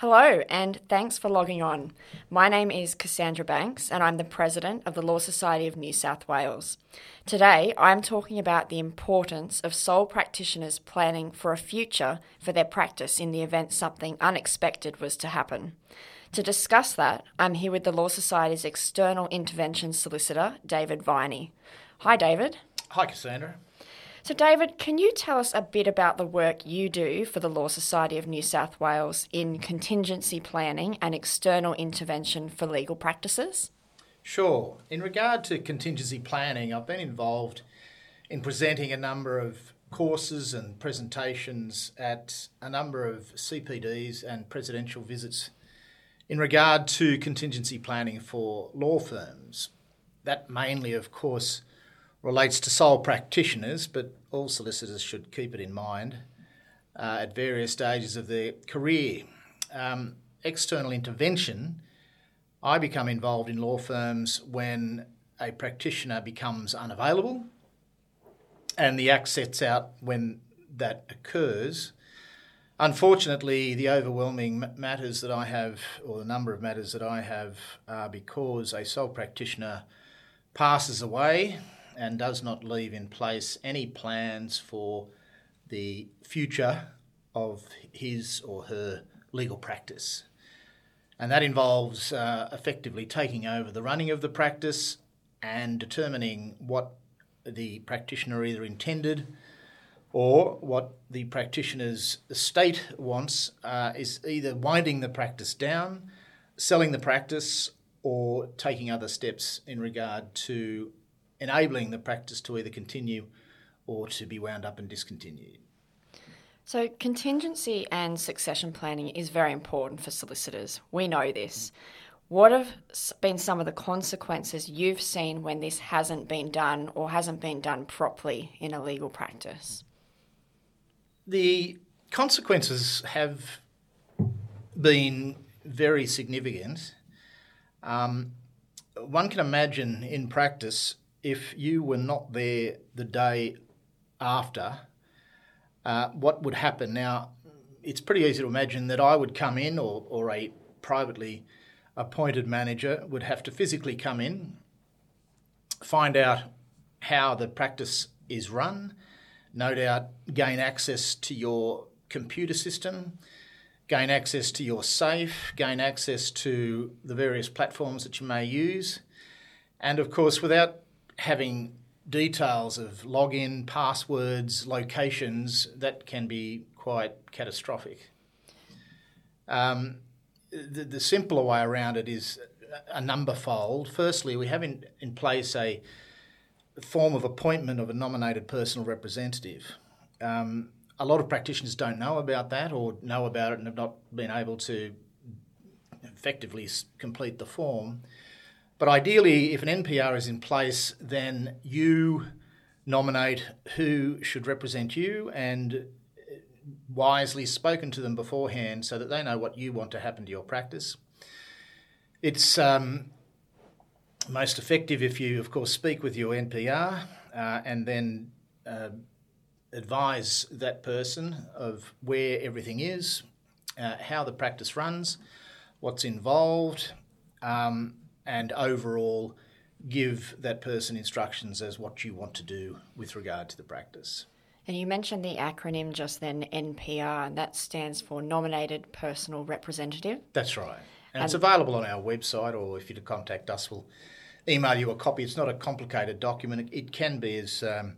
Hello, and thanks for logging on. My name is Cassandra Banks, and I'm the President of the Law Society of New South Wales. Today, I'm talking about the importance of sole practitioners planning for a future for their practice in the event something unexpected was to happen. To discuss that, I'm here with the Law Society's external intervention solicitor, David Viney. Hi, David. Hi, Cassandra. So, David, can you tell us a bit about the work you do for the Law Society of New South Wales in contingency planning and external intervention for legal practices? Sure. In regard to contingency planning, I've been involved in presenting a number of courses and presentations at a number of CPDs and presidential visits in regard to contingency planning for law firms. That mainly, of course, relates to sole practitioners, but all solicitors should keep it in mind uh, at various stages of their career. Um, external intervention, I become involved in law firms when a practitioner becomes unavailable and the act sets out when that occurs. Unfortunately, the overwhelming matters that I have, or the number of matters that I have, are because a sole practitioner passes away and does not leave in place any plans for the future of his or her legal practice. And that involves uh, effectively taking over the running of the practice and determining what the practitioner either intended or what the practitioner's estate wants uh, is either winding the practice down, selling the practice, or taking other steps in regard to enabling the practice to either continue or to be wound up and discontinued. So, contingency and succession planning is very important for solicitors. We know this. What have been some of the consequences you've seen when this hasn't been done or hasn't been done properly in a legal practice? The consequences have been very significant. Um, one can imagine in practice if you were not there the day after, uh, what would happen? Now, it's pretty easy to imagine that I would come in, or, or a privately appointed manager would have to physically come in, find out how the practice is run, no doubt gain access to your computer system, gain access to your safe, gain access to the various platforms that you may use. And of course, without having details of login, passwords, locations, that can be quite catastrophic. Um, the, the, simpler way around it is a number fold. Firstly, we have in, in place a form of appointment of a nominated personal representative. Um, a lot of practitioners don't know about that or know about it and have not been able to effectively complete the form. But ideally, if an NPR is in place, then you nominate who should represent you and wisely spoken to them beforehand so that they know what you want to happen to your practice. It's um, most effective if you, of course, speak with your NPR uh, and then uh, advise that person of where everything is, uh, how the practice runs, what's involved. Um, and overall give that person instructions as what you want to do with regard to the practice. And you mentioned the acronym just then, NPR, and that stands for Nominated Personal Representative. That's right. And, and it's available on our website, or if you to contact us, we'll email you a copy. It's not a complicated document. It can be as um,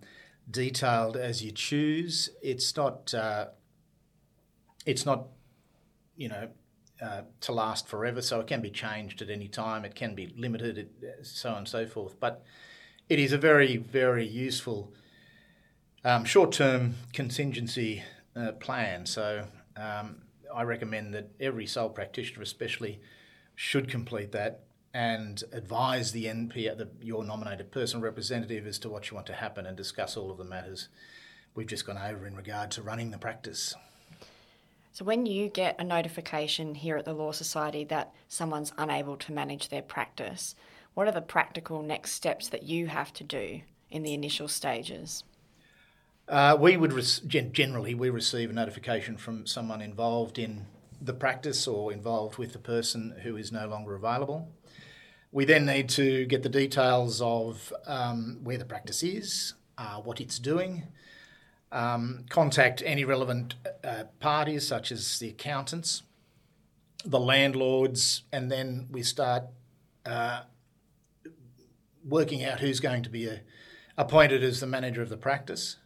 detailed as you choose. It's not. Uh, it's not, you know, uh, to last forever, so it can be changed at any time. It can be limited, so on and so forth. But it is a very, very useful um, short-term contingency uh, plan. So um, I recommend that every sole practitioner, especially, should complete that and advise the NP, the, your nominated personal representative, as to what you want to happen and discuss all of the matters we've just gone over in regard to running the practice. So, when you get a notification here at the Law Society that someone's unable to manage their practice, what are the practical next steps that you have to do in the initial stages? Uh, we would generally we receive a notification from someone involved in the practice or involved with the person who is no longer available. We then need to get the details of um, where the practice is, uh, what it's doing, um, contact any relevant uh, parties such as the accountants, the landlords, and then we start uh, working out who's going to be a, uh, appointed as the manager of the practice.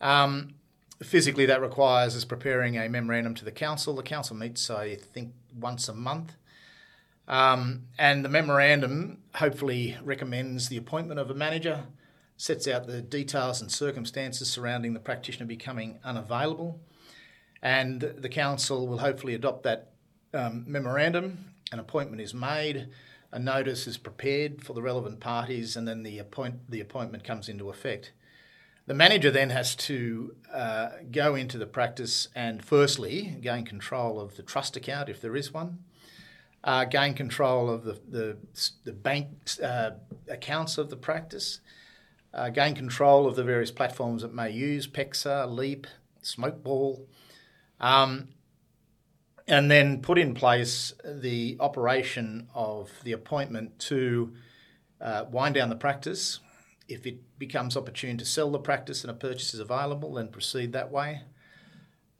Um, physically, that requires us preparing a memorandum to the council. The council meets, I think, once a month. Um, and the memorandum hopefully recommends the appointment of a manager, sets out the details and circumstances surrounding the practitioner becoming unavailable, and the council will hopefully adopt that um, memorandum. An appointment is made, a notice is prepared for the relevant parties, and then the, appoint- the appointment comes into effect. The manager then has to uh, go into the practice and, firstly, gain control of the trust account if there is one, uh, gain control of the, the, the bank uh, accounts of the practice, uh, gain control of the various platforms it may use PEXA, Leap, Smokeball, um, and then put in place the operation of the appointment to uh, wind down the practice. If it becomes opportune to sell the practice and a purchase is available, then proceed that way.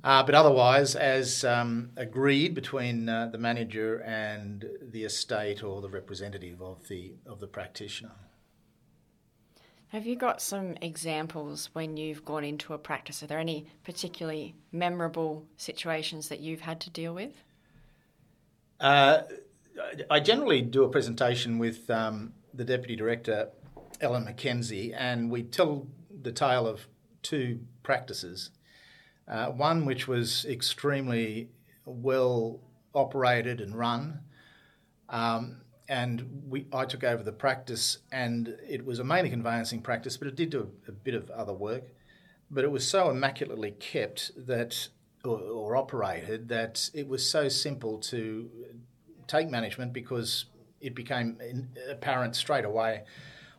Uh, but otherwise, as um, agreed between uh, the manager and the estate or the representative of the of the practitioner. Have you got some examples when you've gone into a practice? Are there any particularly memorable situations that you've had to deal with? Uh, I generally do a presentation with um, the Deputy Director, Ellen McKenzie, and we tell the tale of two practices. Uh, one which was extremely well operated and run, um, and we, I took over the practice, and it was a mainly conveyancing practice, but it did do a, a bit of other work. But it was so immaculately kept that, or, or operated, that it was so simple to take management because it became apparent straight away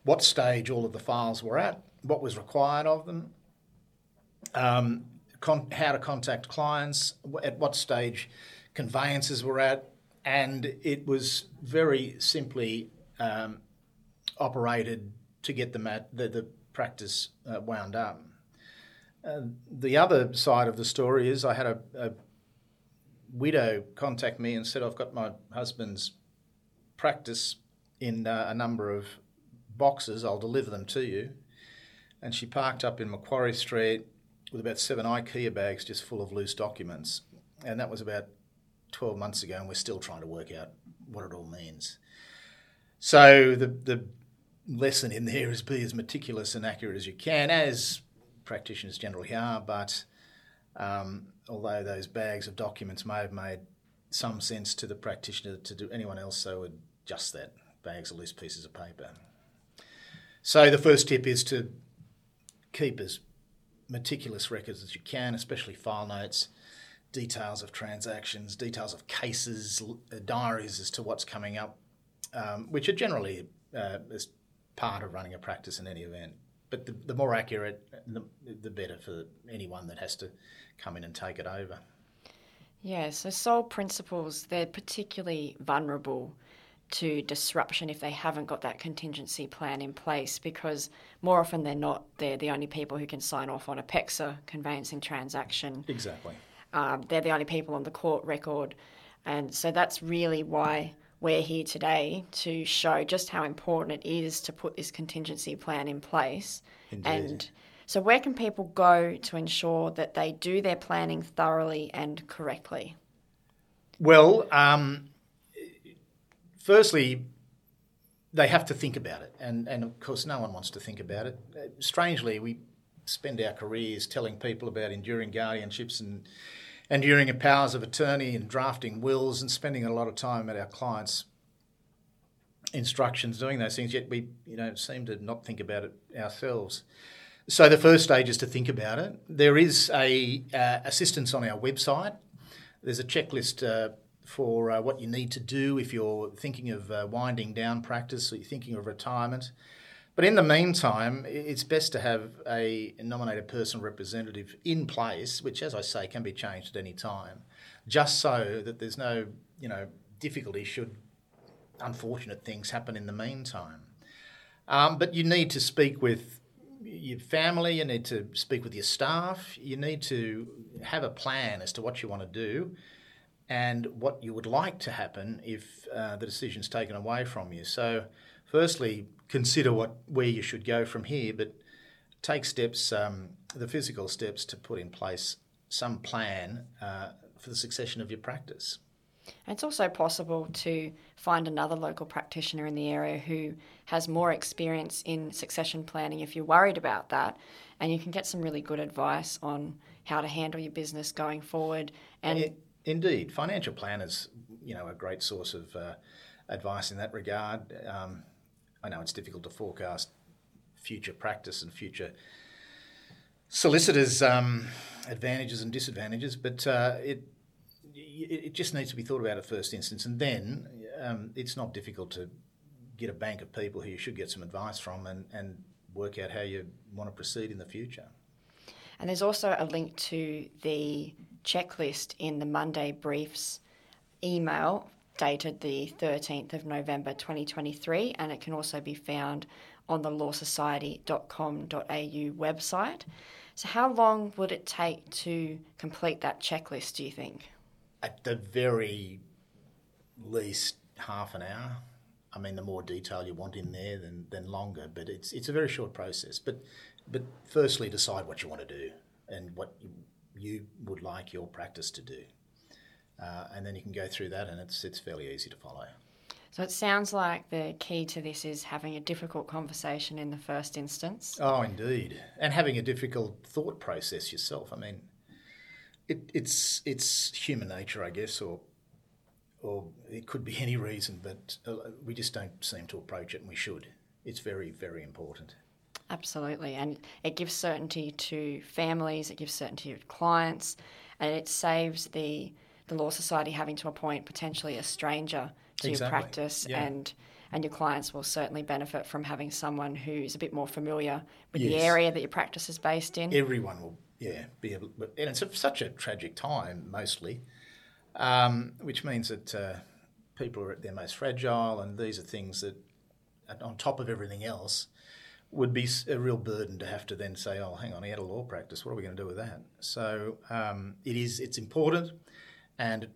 what stage all of the files were at, what was required of them, um, con- how to contact clients, at what stage conveyances were at, and it was very simply um, operated to get the, mat, the, the practice uh, wound up. Uh, the other side of the story is I had a, a, widow contact me and said, I've got my husband's practice in uh, a number of boxes, I'll deliver them to you. And she parked up in Macquarie Street with about seven IKEA bags just full of loose documents. And that was about 12 months ago, and we're still trying to work out what it all means. So the, the lesson in there is be as meticulous and accurate as you can, as practitioners generally are, but um, although those bags of documents may have made some sense to the practitioner to do anyone else, so would just that bags of loose pieces of paper. So the first tip is to keep as meticulous records as you can, especially file notes details of transactions, details of cases, uh, diaries as to what's coming up, um, which are generally uh, as part of running a practice in any event. But the, the more accurate, the, the better for anyone that has to come in and take it over. Yeah, so sole principals, they're particularly vulnerable to disruption if they haven't got that contingency plan in place because more often than not, they're the only people who can sign off on a PEXA conveyancing transaction. Exactly. Um, they're the only people on the court record. And so that's really why we're here today to show just how important it is to put this contingency plan in place. Indeed. And so, where can people go to ensure that they do their planning thoroughly and correctly? Well, um, firstly, they have to think about it. And, and of course, no one wants to think about it. Strangely, we spend our careers telling people about enduring guardianships and enduring powers of attorney and drafting wills and spending a lot of time at our clients' instructions doing those things, yet we you know seem to not think about it ourselves. So the first stage is to think about it. There is a uh, assistance on our website. There's a checklist uh, for uh, what you need to do if you're thinking of uh, winding down practice or you're thinking of retirement. But in the meantime, it's best to have a nominated personal representative in place, which, as I say, can be changed at any time, just so that there's no, you know, difficulty should unfortunate things happen in the meantime. Um, but you need to speak with your family, you need to speak with your staff, you need to have a plan as to what you want to do and what you would like to happen if uh, the decision's taken away from you. So, firstly, consider what where you should go from here, but take steps, um, the physical steps, to put in place some plan uh, for the succession of your practice. It's also possible to find another local practitioner in the area who has more experience in succession planning if you're worried about that. And you can get some really good advice on how to handle your business going forward. And it, indeed, financial planners, you know, a great source of uh, advice in that regard. Um, I know it's difficult to forecast future practice and future solicitors' um, advantages and disadvantages, but uh, it it just needs to be thought about at first instance, and then um, it's not difficult to get a bank of people who you should get some advice from and, and work out how you want to proceed in the future. And there's also a link to the checklist in the Monday Briefs email dated the 13th of November 2023, and it can also be found on the lawsociety.com.au website. So, how long would it take to complete that checklist, do you think? At the very least, half an hour. I mean, the more detail you want in there, then, then longer. But it's it's a very short process. But but firstly, decide what you want to do and what you, you would like your practice to do, uh, and then you can go through that, and it's it's fairly easy to follow. So it sounds like the key to this is having a difficult conversation in the first instance. Oh, indeed, and having a difficult thought process yourself. I mean, it, it's it's human nature, I guess, or or it could be any reason, but uh, we just don't seem to approach it, and we should. It's very, very important. Absolutely, and it gives certainty to families, it gives certainty to clients, and it saves the the law society having to appoint potentially a stranger to exactly. your practice yeah. and and your clients will certainly benefit from having someone who's a bit more familiar with yes. the area that your practice is based in. Everyone will, yeah, be able, and it's such a tragic time mostly um, which means that uh, people are at their most fragile, and these are things that, on top of everything else, would be a real burden to have to then say, "Oh, hang on, he had a law practice. What are we going to do with that?" So um, it is. It's important, and it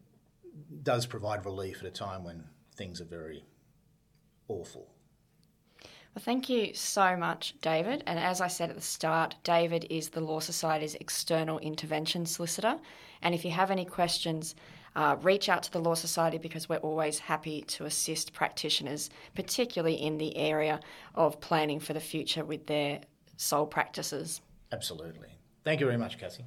does provide relief at a time when things are very awful. Well, thank you so much, David. And as I said at the start, David is the Law Society's external intervention solicitor. And if you have any questions uh, reach out to the Law Society because we're always happy to assist practitioners, particularly in the area of planning for the future with their sole practices. Absolutely. Thank you very much, Cassie.